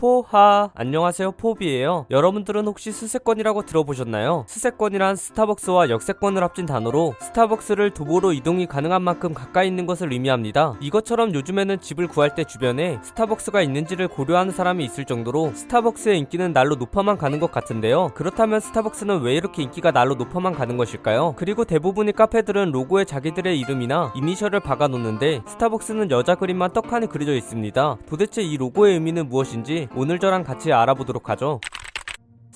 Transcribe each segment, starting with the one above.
포하. 안녕하세요 포비예요. 여러분들은 혹시 스세권이라고 들어보셨나요? 스세권이란 스타벅스와 역세권을 합친 단어로 스타벅스를 도보로 이동이 가능한 만큼 가까이 있는 것을 의미합니다. 이것처럼 요즘에는 집을 구할 때 주변에 스타벅스가 있는지를 고려하는 사람이 있을 정도로 스타벅스의 인기는 날로 높아만 가는 것 같은데요. 그렇다면 스타벅스는 왜 이렇게 인기가 날로 높아만 가는 것일까요? 그리고 대부분의 카페들은 로고에 자기들의 이름이나 이니셜을 박아놓는데 스타벅스는 여자 그림만 떡하니 그려져 있습니다. 도대체 이 로고의 의미는 무엇인지 오늘 저랑 같이 알아보도록 하죠.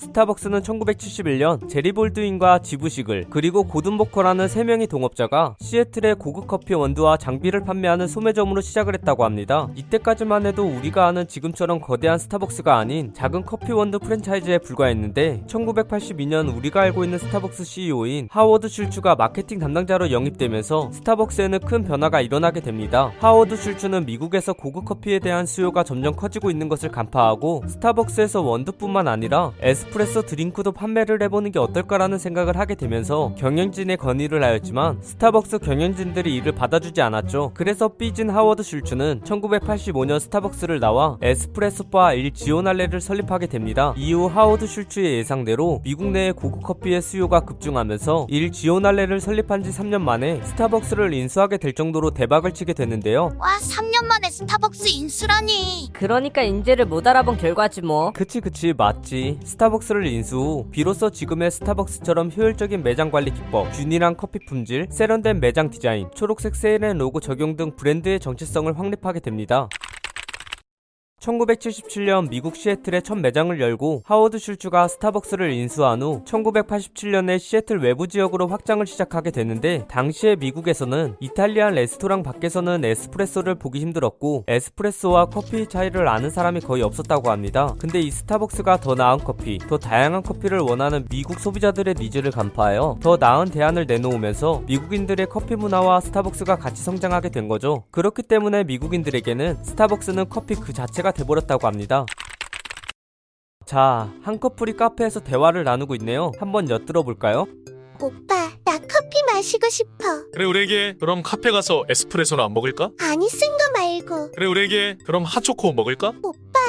스타벅스는 1971년 제리 볼드윈과 제브 시글 그리고 고든 보커라는 3명의 동업자가 시애틀의 고급 커피 원두와 장비를 판매하는 소매점으로 시작을 했다고 합니다. 이때까지만 해도 우리가 아는 지금처럼 거대한 스타벅스가 아닌 작은 커피 원두 프랜차이즈에 불과했는데 1982년 우리가 알고 있는 스타벅스 CEO인 하워드 슐츠가 마케팅 담당자로 영입되면서 스타벅스에는 큰 변화가 일어나게 됩니다. 하워드 슐츠는 미국에서 고급 커피에 대한 수요가 점점 커지고 있는 것을 간파하고 스타벅스에서 원두뿐만 아니라 에스 에스프레소 드링크도 판매를 해보는 게 어떨까라는 생각을 하게 되면서 경영진에 건의를 하였지만 스타벅스 경영진들이 이를 받아주지 않았죠. 그래서 삐진 하워드 슐츠는 1985년 스타벅스를 나와 에스프레소바 일 지오날레를 설립하게 됩니다. 이후 하워드 슐츠의 예상대로 미국 내의 고급 커피의 수요가 급증하면서 일 지오날레를 설립한 지 3년 만에 스타벅스를 인수하게 될 정도로 대박을 치게 됐는데요. 와, 3년 만에 스타벅스 인수라니. 그러니까 인재를 못 알아본 결과지 뭐. 그치 그치 맞지. 스타벅스 를 인수 후 비로소 지금의 스타벅스처럼 효율적인 매장 관리 기법, 균일한 커피 품질, 세련된 매장 디자인, 초록색 세이렌 로고 적용 등 브랜드의 정체성을 확립하게 됩니다. 1977년 미국 시애틀에 첫 매장을 열고 하워드 슐츠가 스타벅스를 인수한 후 1987년에 시애틀 외부 지역으로 확장을 시작하게 되는데 당시에 미국에서는 이탈리안 레스토랑 밖에서는 에스프레소를 보기 힘들었고 에스프레소와 커피 차이를 아는 사람이 거의 없었다고 합니다. 근데 이 스타벅스가 더 나은 커피, 더 다양한 커피를 원하는 미국 소비자들의 니즈를 간파하여 더 나은 대안을 내놓으면서 미국인들의 커피 문화와 스타벅스가 같이 성장하게 된 거죠. 그렇기 때문에 미국인들에게는 스타벅스는 커피 그 자체가 돼버렸다고 합니다. 자, 한 커플이 카페에서 대화를 나누고 있네요. 한번 엿들어 볼까요? 오빠, 나 커피 마시고 싶어. 그래 우리 애기 그럼 카페 가서 에스프레소나 먹을까? 아니, 쓴 거 말고. 그래 우리 애기 그럼 핫초코 먹을까? 오빠,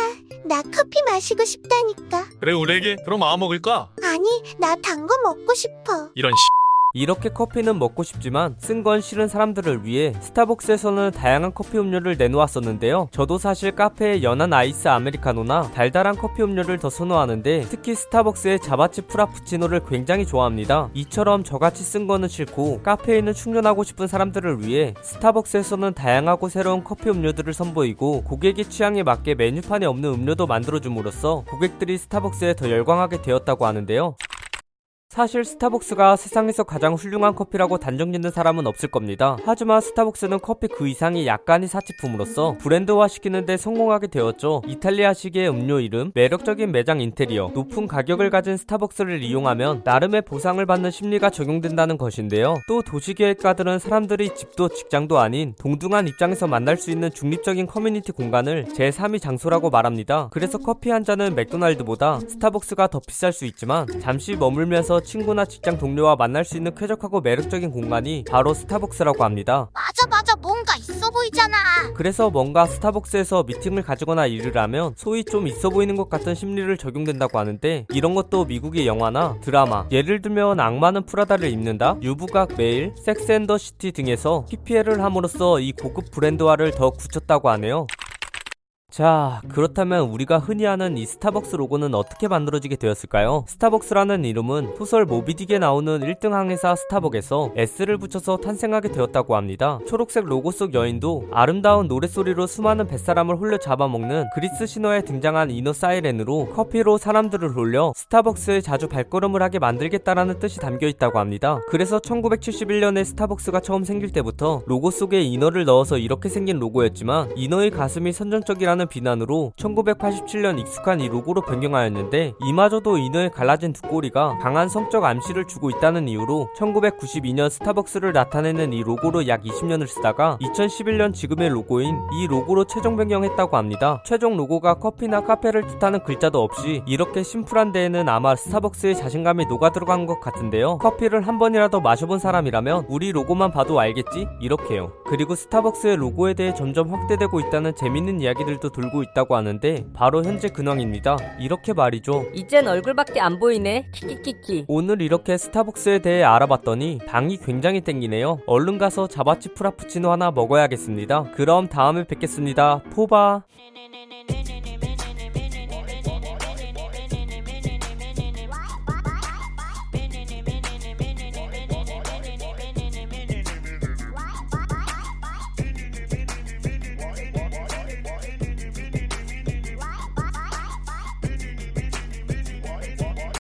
나 커피 마시고 싶다니까. 그래 우리 애기 그럼 아 먹을까? 아니, 나 단 거 먹고 싶어. 이런 씨 이렇게 커피는 먹고 싶지만 쓴 건 싫은 사람들을 위해 스타벅스에서는 다양한 커피 음료를 내놓았었는데요. 저도 사실 카페에 연한 아이스 아메리카노나 달달한 커피 음료를 더 선호하는데 특히 스타벅스의 자바칩 프라푸치노를 굉장히 좋아합니다. 이처럼 저같이 쓴 거는 싫고 카페인을 충전하고 싶은 사람들을 위해 스타벅스에서는 다양하고 새로운 커피 음료들을 선보이고 고객의 취향에 맞게 메뉴판에 없는 음료도 만들어줌으로써 고객들이 스타벅스에 더 열광하게 되었다고 하는데요. 사실 스타벅스가 세상에서 가장 훌륭한 커피라고 단정짓는 사람은 없을 겁니다. 하지만 스타벅스는 커피 그 이상의 약간의 사치품으로서 브랜드화 시키는데 성공하게 되었죠. 이탈리아식의 음료 이름, 매력적인 매장 인테리어, 높은 가격을 가진 스타벅스를 이용하면 나름의 보상을 받는 심리가 적용된다는 것인데요. 또 도시계획가들은 사람들이 집도 직장도 아닌 동등한 입장에서 만날 수 있는 중립적인 커뮤니티 공간을 제3의 장소라고 말합니다. 그래서 커피 한 잔은 맥도날드보다 스타벅스가 더 비쌀 수 있지만 잠시 머물면서 친구나 직장 동료와 만날 수 있는 쾌적하고 매력적인 공간이 바로 스타벅스라고 합니다. 맞아, 맞아. 뭔가 있어 보이잖아. 그래서 뭔가 스타벅스에서 미팅을 가지거나 일을 하면 소위 좀 있어 보이는 것 같은 심리를 적용된다고 하는데 이런 것도 미국의 영화나 드라마 예를 들면 악마는 프라다를 입는다 You've Got Mail, Sex and the City 등에서 PPL을 함으로써 이 고급 브랜드화를 더 굳혔다고 하네요. 자, 그렇다면 우리가 흔히 아는 이 스타벅스 로고는 어떻게 만들어지게 되었을까요? 스타벅스라는 이름은 소설 모비딕에 나오는 1등 항해사 스타벅에서 S를 붙여서 탄생하게 되었다고 합니다. 초록색 로고 속 여인도 아름다운 노랫소리로 수많은 뱃사람을 홀려 잡아먹는 그리스 신화에 등장한 인어 사이렌으로 커피로 사람들을 홀려 스타벅스에 자주 발걸음을 하게 만들겠다라는 뜻이 담겨 있다고 합니다. 그래서 1971년에 스타벅스가 처음 생길 때부터 로고 속에 인어를 넣어서 이렇게 생긴 로고였지만 인어의 가슴이 선정적이라 는 비난으로 1987년 익숙한 이 로고로 변경하였는데 이마저도 인어의 갈라진 두 꼬리가 강한 성적 암시를 주고 있다는 이유로 1992년 스타벅스를 나타내는 이 로고로 약 20년을 쓰다가 2011년 지금의 로고인 이 로고로 최종 변경했다고 합니다. 최종 로고가 커피나 카페를 뜻하는 글자도 없이 이렇게 심플한 데에는 아마 스타벅스의 자신감이 녹아 들어간 것 같은데요. 커피를 한 번이라도 마셔본 사람이라면 우리 로고만 봐도 알겠지? 이렇게요. 그리고 스타벅스의 로고에 대해 점점 확대되고 있다는 재밌는 이야기들도 돌고 있다고 하는데 바로 현재 근황입니다. 이렇게 말이죠. 이젠 얼굴밖에 안 보이네. 키키키키. 오늘 이렇게 스타벅스에 대해 알아봤더니 당이 굉장히 땡기네요. 얼른 가서 자바치 프라푸치노 하나 먹어야겠습니다. 그럼 다음에 뵙겠습니다. 포바.